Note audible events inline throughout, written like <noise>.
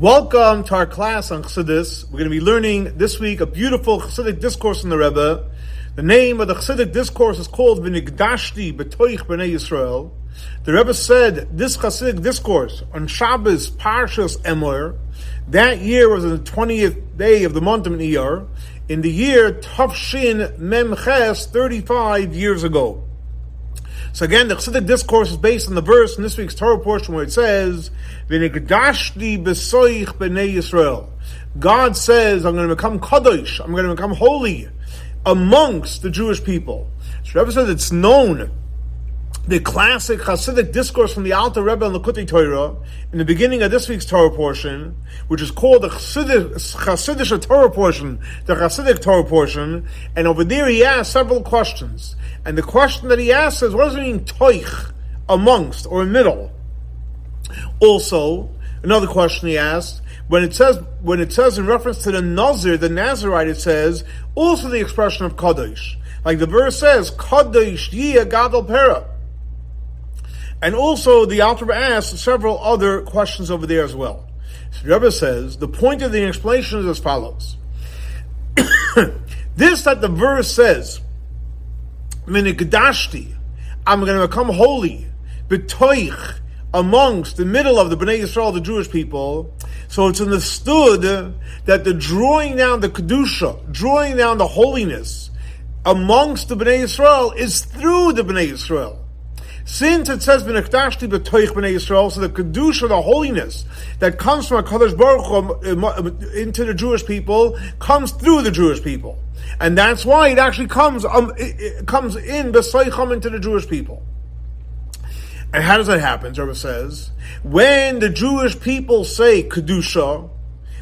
Welcome to our class on Chassidus. We're going to be learning this week a beautiful Chassidic discourse in the Rebbe. The name of the Chassidic discourse is called V'nigdashti B'toich B'nei Yisrael. The Rebbe said this Chassidic discourse on Shabbos Parshas Emor, that year was on the 20th day of the month of Iyar, in the year Tafshin Memches, 35 years ago. So again, the Chassidic discourse is based on the verse in this week's Torah portion where it says, "V'nigdashti b'soich b'nei Yisrael." God says, "I'm going to become kadosh. I'm going to become holy amongst the Jewish people." So Rebbe says it's known. The classic Hasidic discourse from the Alter Rebbe and Likutei Torah in the beginning of this week's Torah portion, which is called the Hasidic, Torah portion, the Hasidic Torah portion, and over there he asks several questions. And the question that he asks is, what does it mean, toich, amongst, or middle? Also, another question he asks, when it says, when it says in reference to the Nazir, the Nazarite, it says, also the expression of Kadosh. Like the verse says, Kadosh Yia Gadol Pera. And also, the Alter asks several other questions over there as well. So Rebbe says, the point of the explanation is as follows. <coughs> this that the verse says, Minikdashti, I'm going to become holy, betoich, amongst the middle of the Bnei Yisrael, the Jewish people. So it's understood that the drawing down the kedusha, drawing down the holiness amongst the Bnei Yisrael is through the Bnei Yisrael. Since it says "V'nekdashti b'toich b'nei Yisrael," so the kedusha, the holiness that comes from Hakadosh Baruch Hu into the Jewish people comes through the Jewish people, and that's why it actually comes um, it, it comes in b'soicham into the Jewish people. And how does that happen? Rebbe says when the Jewish people say kedusha,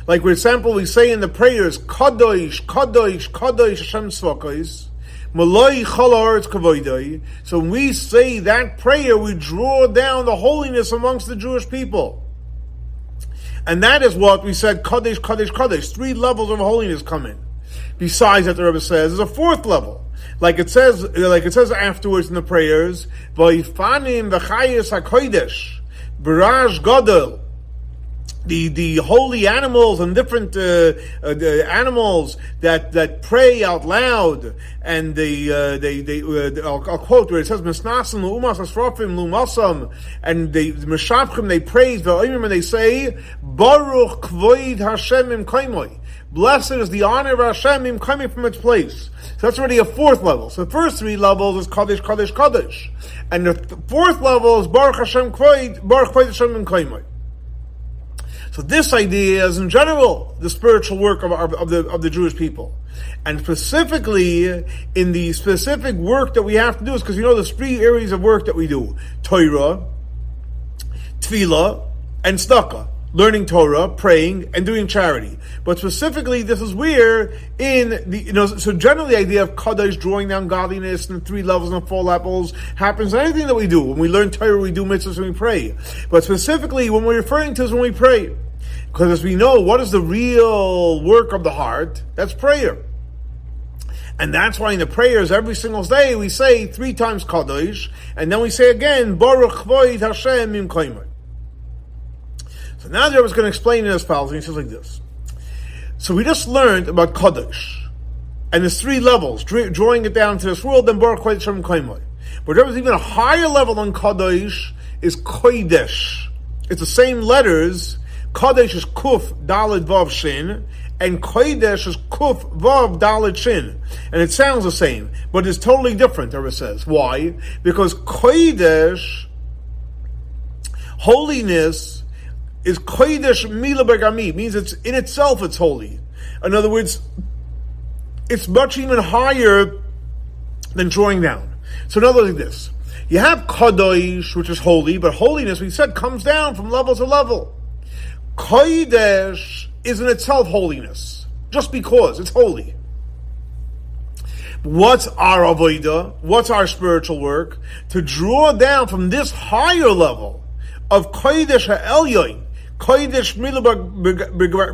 like for example we say in the prayers kadosh, kadosh, kadosh Hashem Tzvakos. So when we say that prayer, we draw down the holiness amongst the Jewish people. And that is what we said, Kadesh, Kadesh, Kadesh. Three levels of holiness come in. Besides that, the Rebbe says, there's a fourth level. Like it says, like it says afterwards in the prayers, Vaifanim v'chayis hakodesh, baraj gadol, the the holy animals and different uh, uh, the animals that that pray out loud and they uh, they they uh, I'll, I'll, quote where it says misnasim lumas asrafim lumasam and they mishapchim they praise the and they say baruch kvoid Hashem im kaimoy blessed is the honor of Hashem im coming from its place. So that's already a fourth level. So the first three levels is kaddish kaddish kaddish. And the fourth level is baruch Hashem kvoid baruch kvoid Hashem im kaimoy so this idea is in general the spiritual work of, of, the, of the Jewish people. And specifically in the specific work that we have to do is because you know there's three areas of work that we do. Torah, Tefillah, and Tzedakah. Learning Torah, praying, and doing charity. But specifically, this is where in the, you know, so generally the idea of Kaddish, drawing down godliness and three levels and four levels happens in anything that we do. When we learn Torah, we do mitzvahs and we pray. But specifically, when we're referring to is when we pray. Because as we know, what is the real work of the heart? That's prayer. And that's why in the prayers every single day we say three times Kadosh, and then we say again, Baruch Void Hashem Im Kaimer. So now the was going to explain in his and he says like this. So we just learned about Kadosh, and there's three levels, drawing it down to this world, then Baruch Void Hashem Im But there was even a higher level than Kadosh, is Kodesh. It's the same letters, Kodesh is Kuf Dalid Vav Shin, and Kodesh is Kuf Vav Dalid Shin. And it sounds the same, but it's totally different, Rebbe says. Why? Because Kodesh, holiness, is Kodesh Mila Begami, means it's in itself it's holy. In other words, it's much even higher than drawing down. So in other words, like this. You have Kadosh, which is holy, but holiness, we said, comes down from level to level. Kodesh is in itself holiness, just because it's holy. What's our avodah? What's our spiritual work? To draw down from this higher level of Kodesh Ha'elyon, Kodesh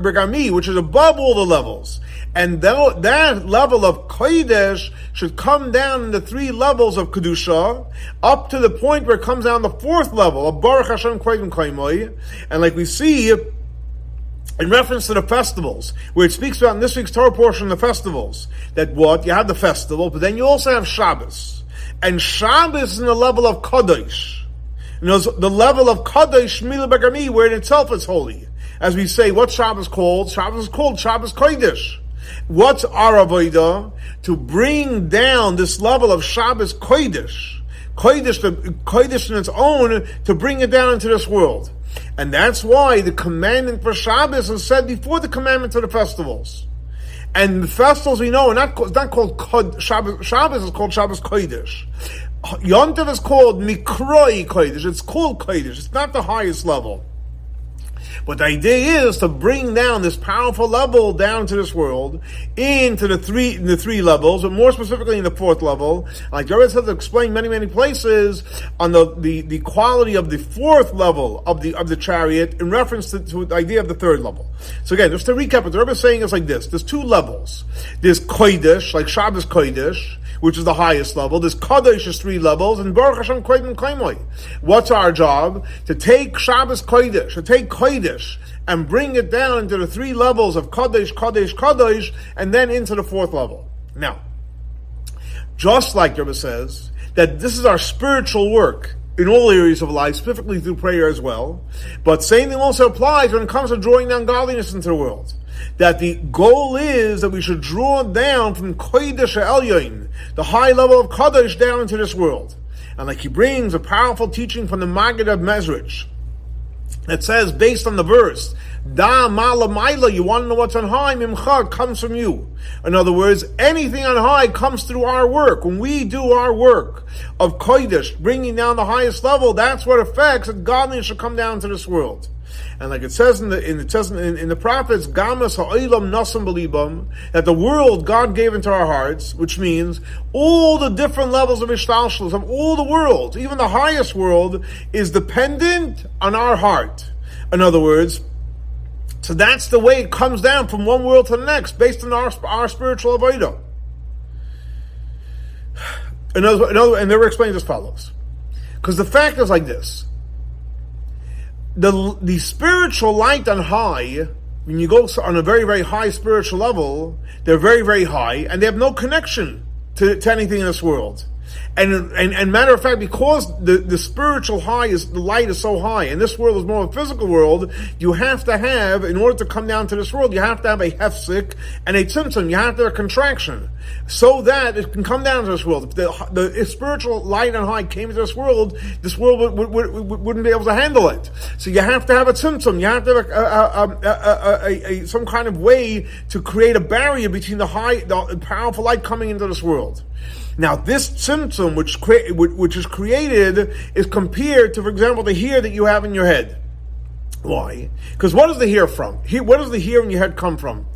Brigami, which is above all the levels. And that, that level of Kodesh should come down in the three levels of Kedusha, up to the point where it comes down the fourth level of Baruch Hashem Kodesh Kaimoy. And like we see, in reference to the festivals, where it speaks about in this week's Torah portion the festivals, that what? You have the festival, but then you also have Shabbos. And Shabbos is in the level of Kadosh. Know, the level of Kadosh Mila Begami, where in itself is holy. As we say, what Shabbos called? Shabbos is called Shabbos Kodesh. What's our avodah? To bring down this level of Shabbos Kodesh. Kodesh, the Kodesh in its own, to bring it down into this world. And that's why the commandment for Shabbos is said before the commandment to the festivals. And the festivals we know are not, not called Shabbos, Shabbos is called Shabbos Kodesh. Yom is called Mikroi Kodesh. It's called Kodesh. It's not the highest level. But the idea is to bring down this powerful level down to this world into the three the three levels, but more specifically in the fourth level. Like Jared has explained many many places on the, the, the quality of the fourth level of the of the chariot in reference to, to the idea of the third level. So again, just to recap, what the Rebbe is saying is like this: there's two levels. There's kodesh, like Shabbos kodesh, which is the highest level. There's Kadosh is three levels, and Baruch Hashem Kodim Kaimoi. What's our job? To take Shabbos Kodesh, to take Kodesh, and bring it down into the three levels of Kadosh, Kadosh, Kadosh, and then into the fourth level. Now, just like Rebbe says, that this is our spiritual work in all areas of life, specifically through prayer as well. But same thing also applies when it comes to drawing down godliness into the world that the goal is that we should draw down from Kodesh Elyon, the high level of Kodesh, down into this world. And like he brings a powerful teaching from the Maggid of Mezrich that says, based on the verse, Da mala maila, you want to know what's on high, mimcha, comes from you. In other words, anything on high comes through our work. When we do our work of Kodesh, bringing down the highest level, that's what affects that godliness should come down to this world. And like it says in the in it says in, in the prophets, Gamas ha'ilam nasam belibam, that the world God gave into our hearts, which means all the different levels of ishtalshalos of all the world, even the highest world, is dependent on our heart. In other words, so that's the way it comes down from one world to the next, based on our our spiritual avodah. Another, another, and they were explaining as follows. Because the fact is like this the the spiritual light on high, when you go on a very very high spiritual level, they're very very high, and they have no connection to, to anything in this world. And, and, and matter of fact, because the, the spiritual high is, the light is so high, and this world is more of a physical world, you have to have, in order to come down to this world, you have to have a hefsik and a tzimtzum, you have to have a contraction, so that it can come down to this world. If the, the spiritual light and high came into this world, this world would, would, would, wouldn't be able to handle it. So you have to have a tzimtzum, you have to have a, a, a, um, some kind of way to create a barrier between the high, the powerful light coming into this world. Now, this tzimtzum, which which is created, is compared to, for example, the hair that you have in your head. Why? Because what does the hair from? What does the hair in your head come from?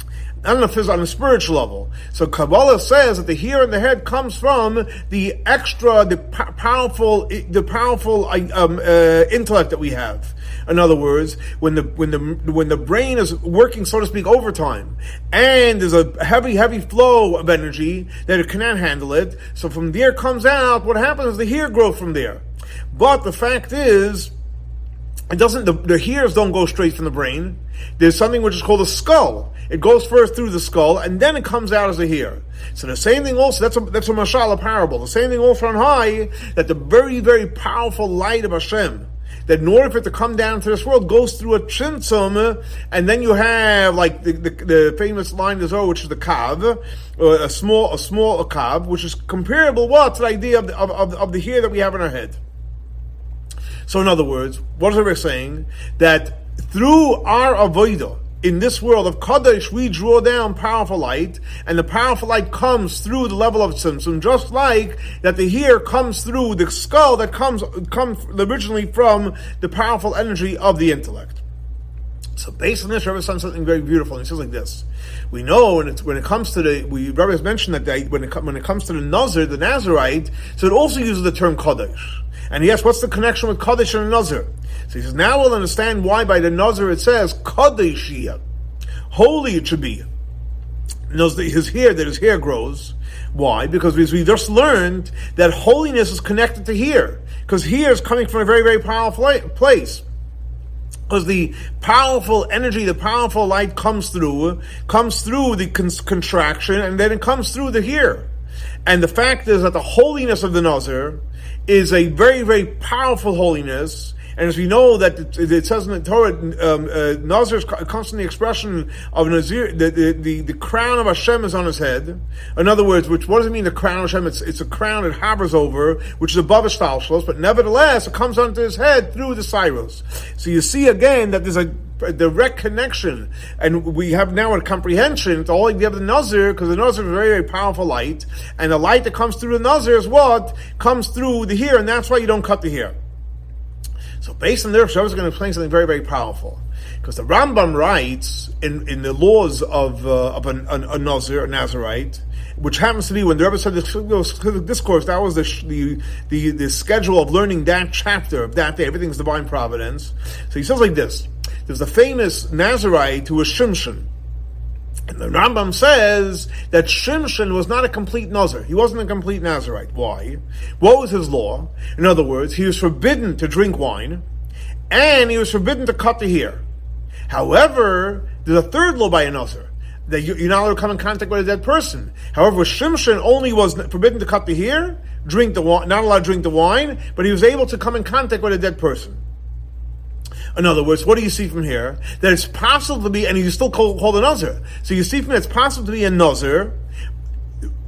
I don't know if it's on a spiritual level. So Kabbalah says that the hair in the head comes from the extra, the powerful, the powerful um, uh, intellect that we have. In other words, when the when the when the brain is working, so to speak, overtime, and there's a heavy, heavy flow of energy that it cannot handle it. So from there comes out what happens is the hair grows from there. But the fact is, it doesn't. The, the hairs don't go straight from the brain. There's something which is called a skull. It goes first through the skull, and then it comes out as a hair. So the same thing also, that's a, that's a mashallah parable. The same thing also on high, that the very, very powerful light of Hashem, that in order for it to come down to this world, goes through a tzimtzum, and then you have like the, the, the famous line is oh, which is the kav, a small a small a kav, which is comparable what to the idea of the, of, of, of the hair that we have in our head. So in other words, what is it we're saying? That through our avodah, in this world of Kadosh, we draw down powerful light, and the powerful light comes through the level of Tzimtzum, just like that the hair comes through the skull that comes, comes originally from the powerful energy of the intellect. So based on this, Rebbe says something very beautiful, and he says like this. We know when it, when it comes to the, we, Rebbe has mentioned that they, when, it, when it comes to the Nazir, the Nazarite, so it also uses the term Kadosh. And he asks, what's the connection with Kaddish and Nazir? So he says, now we'll understand why by the Nazir it says Kaddishiyah. Holy it should be. Knows that his hair, that his hair grows. Why? Because we just learned that holiness is connected to here. Because here is coming from a very, very powerful place. Because the powerful energy, the powerful light comes through, comes through the con- contraction, and then it comes through the here. And the fact is that the holiness of the Nazir is a very, very powerful holiness, and as we know that it, it says in the Torah, um, uh, Nazir is constantly expression of Nazir, the, the, the, the, crown of Hashem is on his head. In other words, which, what does it mean, the crown of Hashem? It's, it's a crown it hovers over, which is above his stalshlos, but nevertheless, it comes onto his head through the Cyrus. So you see again that there's a, a direct connection, and we have now a comprehension to all idea of the Nazir, because the Nazir is a very, very powerful light, and the light that comes through the Nazir is what comes through the hair, and that's why you don't cut the hair. So based on this, I was going to explain something very, very powerful. Because the Rambam writes in, in the laws of, uh, of an, an, a Nazir, a Nazarite, which happens to be when the Rebbe said the discourse, that was the, the, the, the schedule of learning that chapter of that day. Everything's divine providence. So he says like this. There's a famous Nazarite who was Shimshon. And the Rambam says that Shimshon was not a complete Nazir. He wasn't a complete Nazarite. Why? What was his law? In other words, he was forbidden to drink wine, and he was forbidden to cut the hair. However, there's a third law by a Nazir that you're not allowed to come in contact with a dead person. However, Shimshon only was forbidden to cut the hair, drink the wine, not allowed to drink the wine, but he was able to come in contact with a dead person. In other words, what do you see from here? That it's possible to be, and you still call, call the Nazir. So you see from here, it's possible to be a Nazir,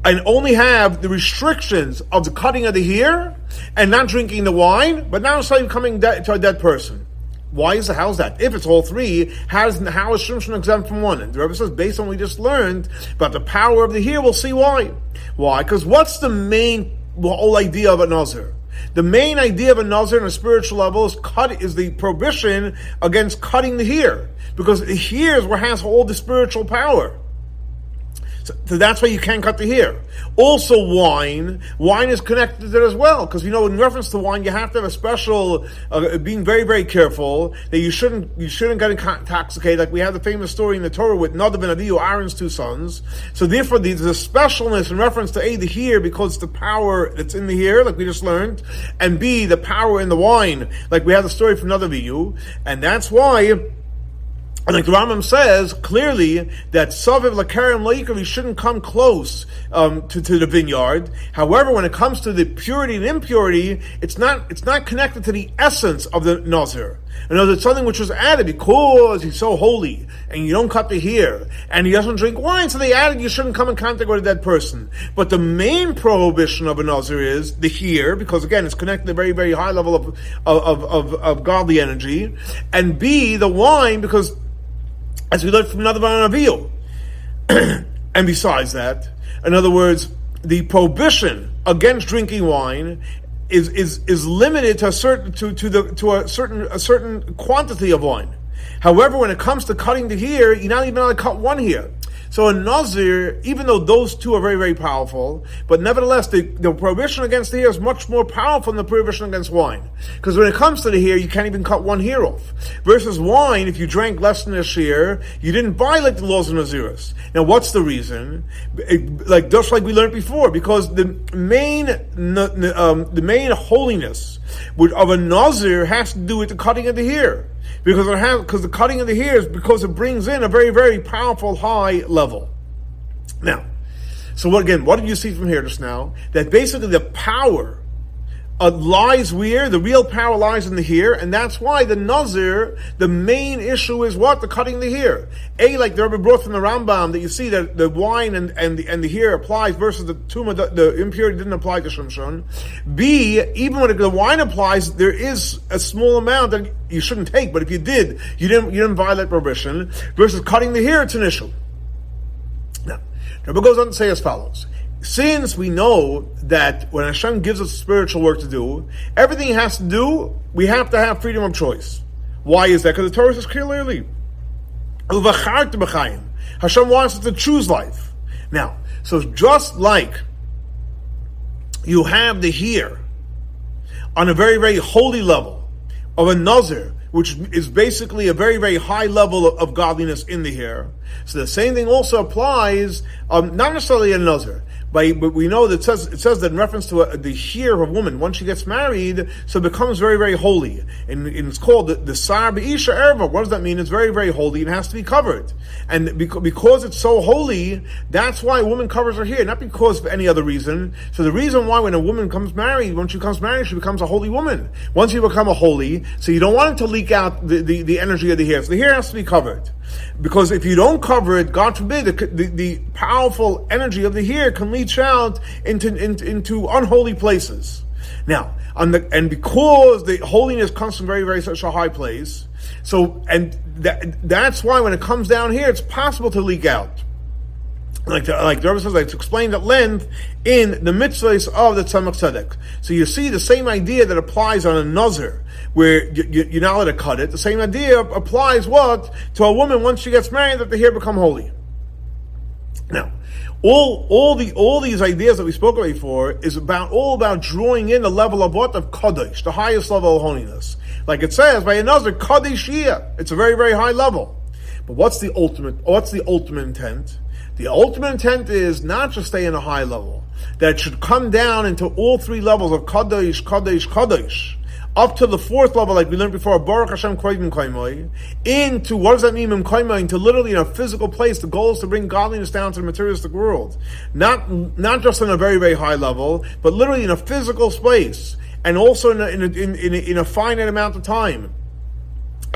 and only have the restrictions of the cutting of the hair and not drinking the wine, but now suddenly coming de- to a dead person. Why is it? How's that? If it's all three, how is how is Shimshon exempt from one? And the Rebbe says, based on what we just learned about the power of the hair, we'll see why. Why? Because what's the main whole idea of a Nazir? The main idea of a nazir on a spiritual level is cut is the prohibition against cutting the hair because the hair is what has all the spiritual power. So that's why you can't cut the hair. Also, wine. Wine is connected to that as well, because you know, in reference to wine, you have to have a special, uh, being very, very careful that you shouldn't, you shouldn't get intoxicated. Like we have the famous story in the Torah with Nadav and Avihu, Aaron's two sons. So therefore, there's a specialness in reference to A, the hair, because the power that's in the hair, like we just learned, and B, the power in the wine, like we have the story from Nadav and that's why and like the Rambam says clearly that Saviv Lakarim Leikav, shouldn't come close um, to, to the vineyard. However, when it comes to the purity and impurity, it's not it's not connected to the essence of the Nazir. In other words, something which was added because he's so holy and you don't cut the hair and he doesn't drink wine, so they added you shouldn't come in contact with a dead person. But the main prohibition of a Nazir is the hair, because again, it's connected to a very, very high level of, of, of, of godly energy, and B, the wine, because as we learned from another one Avil. <clears throat> and besides that, in other words, the prohibition against drinking wine is, is, is limited to a certain to, to the to a certain a certain quantity of wine. However, when it comes to cutting the hair, you're not even allowed to cut one hair. So a Nazir, even though those two are very, very powerful, but nevertheless, the, the prohibition against the hair is much more powerful than the prohibition against wine. Because when it comes to the hair, you can't even cut one hair off. Versus wine, if you drank less than a share, you didn't violate the laws of Naziris. Now, what's the reason? like, just like we learned before, because the main, um, the main holiness of a Nazir has to do with the cutting of the hair because it has because the cutting of the hair is because it brings in a very very powerful high level. Now, so what again? What did you see from here just now? That basically the power uh, lies where the real power lies in the hair, and that's why the nazir, the main issue is what the cutting the hair. A, like the Rebbe brought from the Rambam, that you see that the wine and, and the and the hair applies versus the tumah, the, the impurity didn't apply to Shimshon. B, even when the wine applies, there is a small amount that you shouldn't take, but if you did, you didn't you didn't violate prohibition. Versus cutting the hair, it's an issue. Now, Rebbe goes on to say as follows since we know that when Hashem gives us spiritual work to do, everything he has to do, we have to have freedom of choice. Why is that? Because the Torah says clearly, Hashem wants us to choose life. Now, so just like you have the here on a very, very holy level of a which is basically a very, very high level of, godliness in the here. So the same thing also applies, um, not necessarily a by, but we know that it says, it says that in reference to a, the hair of a woman, once she gets married, so it becomes very, very holy. And, and it's called the, the Sar Be'isha Erva. What does that mean? It's very, very holy and has to be covered. And because, because it's so holy, that's why a woman covers her hair, not because of any other reason. So the reason why when a woman comes married, when she comes married, she becomes a holy woman. Once you become a holy, so you don't want it to leak out the, the, the energy of the hair. So the hair has to be covered. Because if you don't cover it, God forbid, the, the, the powerful energy of the hair can leach out into, into, into unholy places. Now, on the, and because the holiness comes from very, very such a high place, so, and that, that's why when it comes down here, it's possible to leak out. Like the, like the Rebbe says, it's explained at length in the mitzvahs of the Tzemach Tzedek. So you see the same idea that applies on a nazir, where you, are not allowed to cut it. The same idea applies what to a woman once she gets married that the hair become holy. Now, all all the all these ideas that we spoke about before is about all about drawing in the level of what of kaddish, the highest level of holiness. Like it says by another kaddish It's a very very high level. But what's the ultimate? What's the ultimate intent? The ultimate intent is not to stay in a high level. That should come down into all three levels of kaddish, kaddish, kaddish up to the fourth level, like we learned before, Baruch Hashem Koimim into what does that mean, Into literally in a physical place. The goal is to bring godliness down to the materialistic world. Not, not just on a very, very high level, but literally in a physical space. And also in a, in a, in, in a, in a finite amount of time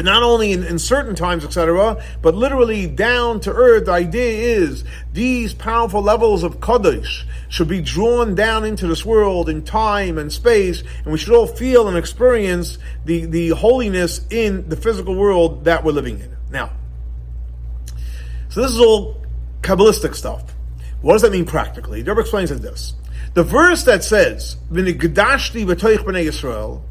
not only in, in certain times, etc., but literally down to earth. The idea is these powerful levels of Kaddish should be drawn down into this world in time and space, and we should all feel and experience the, the holiness in the physical world that we're living in. Now, so this is all Kabbalistic stuff. What does that mean practically? The explains it this. The verse that says, V'nigdashti b'toich b'nei Yisrael,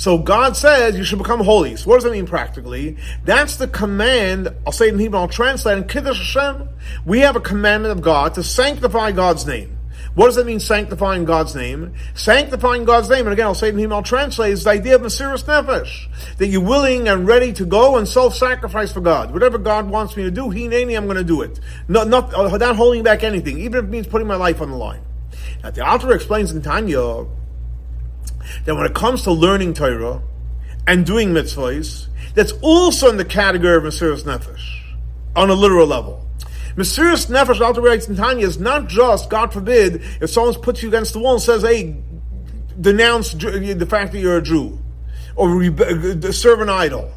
so God says you should become holy. So what does that mean practically? That's the command, I'll say it in Hebrew, I'll translate in Kiddush Hashem. We have a commandment of God to sanctify God's name. What does that mean, sanctifying God's name? Sanctifying God's name, and again, I'll say it in Hebrew, I'll translate, is the idea of Mesiris Nefesh. That you're willing and ready to go and self-sacrifice for God. Whatever God wants me to do, He, Nani, I'm going to do it. No, not, uh, not holding back anything, even if it means putting my life on the line. Now, the author explains in Tanya, that when it comes to learning Torah and doing mitzvahs, that's also in the category of Mesiris Nefesh, on a literal level. Mesiris Nefesh, Alter writes in Tanya, is not just, God forbid, if someone puts you against the wall and says, hey, denounce the fact that you're a Jew, or serve an idol.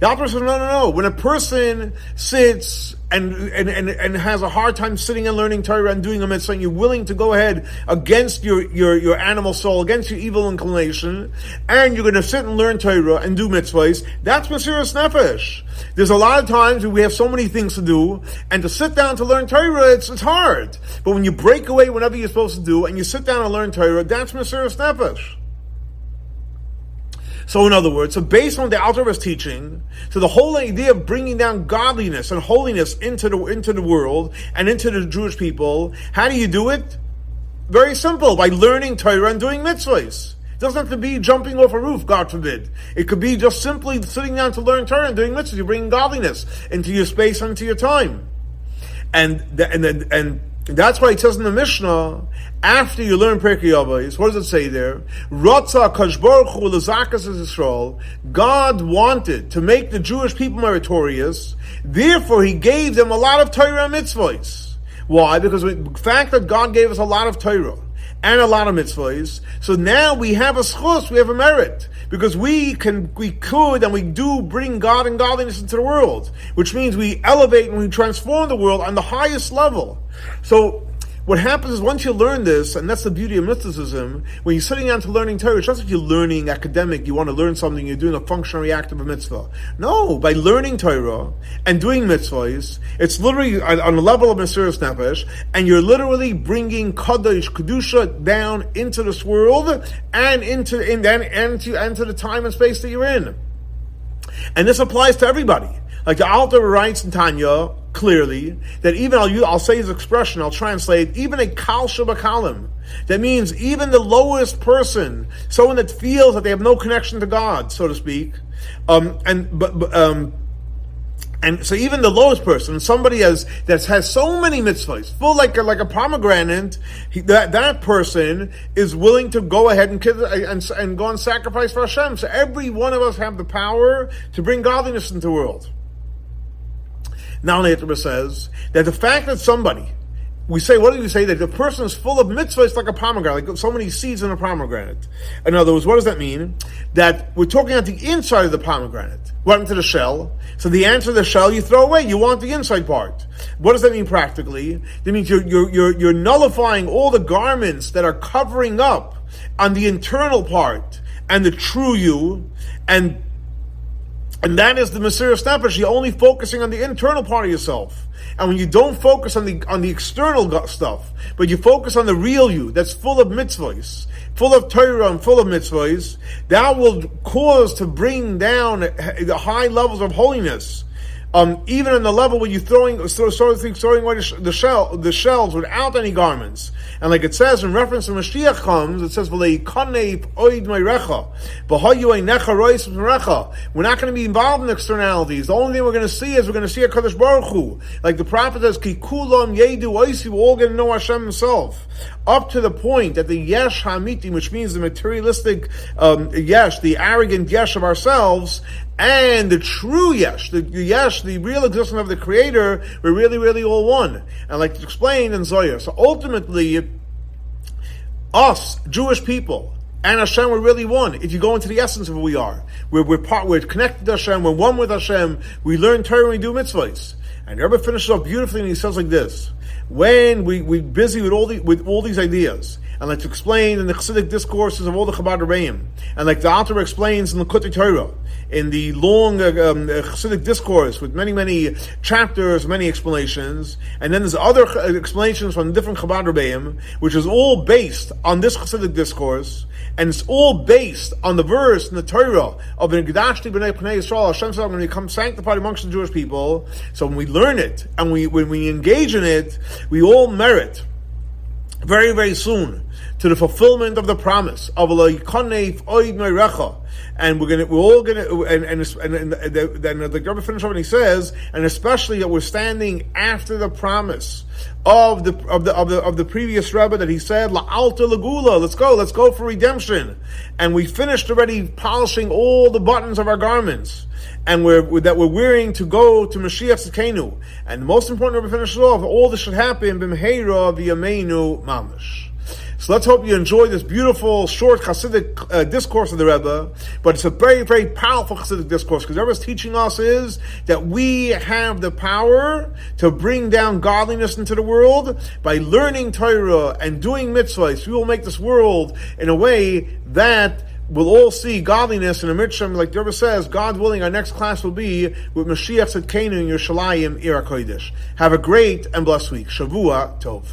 The Alter says, no, no, no. When a person sits and, and, and, and has a hard time sitting and learning Torah and doing a mitzvah, and you're willing to go ahead against your, your, your animal soul, against your evil inclination, and you're going to sit and learn Torah and do mitzvahs, that's Mesiris Nefesh. There's a lot of times we have so many things to do, and to sit down to learn Torah, it's, it's hard. But when you break away whenever you're supposed to do, and you sit down and learn Torah, that's Mesiris Nefesh. So in other words, so based on the Alter teaching, so the whole idea of bringing down godliness and holiness into the, into the world and into the Jewish people, how do you do it? Very simple, by learning Torah and doing mitzvahs. It doesn't have to be jumping off a roof, God forbid. It could be just simply sitting down to learn Torah and doing mitzvahs. You're bringing godliness into your space and into your time. And, and, and, and that's why it says in the Mishnah, after you learn Pirkei Avos, what does it say there? Rotza. God wanted to make the Jewish people meritorious. Therefore, He gave them a lot of Torah mitzvahs. Why? Because the fact that God gave us a lot of Torah and a lot of mitzvahs, so now we have a schus, we have a merit because we can, we could, and we do bring God and godliness into the world, which means we elevate and we transform the world on the highest level. So, what happens is once you learn this, and that's the beauty of mysticism, when you're sitting down to learning Torah, it's not that you're learning academic, you want to learn something, you're doing a functionary act of a mitzvah. No, by learning Torah and doing mitzvahs, it's literally on the level of Mesiris Nefesh, and you're literally bringing Kaddish, Kedusha down into this world and into, in, and, and, to, and to the time and space that you're in. And this applies to everybody. Like the Alter writes in Tanya, clearly that even I'll, I'll say his expression, I'll translate, even a kal shabakalim. That means even the lowest person, someone that feels that they have no connection to God, so to speak, um, and but, um, And so even the lowest person, somebody has that has so many mitzvahs, full like a, like a pomegranate, he, that that person is willing to go ahead and, and and go and sacrifice for Hashem. So every one of us have the power to bring godliness into the world. Now, Netra says that the fact that somebody we say, what do we say? That the person is full of mitzvahs like a pomegranate, like so many seeds in a pomegranate. In other words, what does that mean? That we're talking about the inside of the pomegranate. What into the shell? So the answer to the shell you throw away. You want the inside part. What does that mean practically? That means you're, you're, you're, you're nullifying all the garments that are covering up on the internal part and the true you and and that is the Mesiris Nefesh. You're only focusing on the internal part of yourself. And when you don't focus on the on the external stuff, but you focus on the real you that's full of mitzvahs, full of Torah and full of mitzvahs, that will cause to bring down the high levels of holiness um, even on the level where you're throwing, things, throwing away the shell, the shells without any garments. And like it says in reference to Mashiach comes, it says, We're not going to be involved in externalities. The only thing we're going to see is we're going to see a Kaddish Baruch Hu. Like the prophet says, Kikulam Yedu Oisi, we're all going to know Hashem himself. Up to the point that the Yesh Hamiti, which means the materialistic um, Yesh, the arrogant Yesh of ourselves, and the true Yesh, the, Yesh, the real existence of the Creator, we're really, really all one. And like explained in Zohar. So ultimately, us, Jewish people, and Hashem, we're really one. If you go into the essence of who we are, we're, we're part, we're connected to Hashem, we're one with Hashem, we learn Torah we do mitzvahs. And Rebbe finishes off beautifully and he says like this, when we, we're busy with all, the, with all these ideas, and let's explain in the Chassidic discourses of all the Chabad Rebbeim, and like the Alter explains in the Kutei Torah, in the long uh, um, uh, Chassidic discourse with many, many chapters, many explanations, and then there's other explanations from different Chabad Rebbeim, which is all based on this Chassidic discourse, and it's all based on the verse in the Torah of the Gedashti B'nai Pnei Yisrael, Hashem said, when we become sanctified amongst the Jewish people, so when we learn it, and we, when we engage in it, we all merit very, very soon to the fulfillment of the promise of and we're gonna, we're all gonna, and and and, then the, the Rebbe finishes off and he says, and especially that we're standing after the promise of the of the of the of the previous Rebbe that he said, La Alta Lagula, let's go, let's go for redemption, and we finished already polishing all the buttons of our garments and we're, that we're wearing to go to Mashiach Tzedkenu. And the most important, Rebbe finishes off, all this should happen, B'mheira v'yameinu mamash. So let's hope you enjoy this beautiful, short Hasidic uh, discourse of the Rebbe. But it's a very, very powerful Hasidic discourse because Rebbe's teaching us is that we have the power to bring down godliness into the world by learning Torah and doing mitzvahs. We will make this world in a way that we'll all see godliness in a mitzvah, like the Rebbe says, God willing, our next class will be with Mashiach Tzedkenu in Yerushalayim, Ir Have a great and blessed week. Shavua Tov.